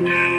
now.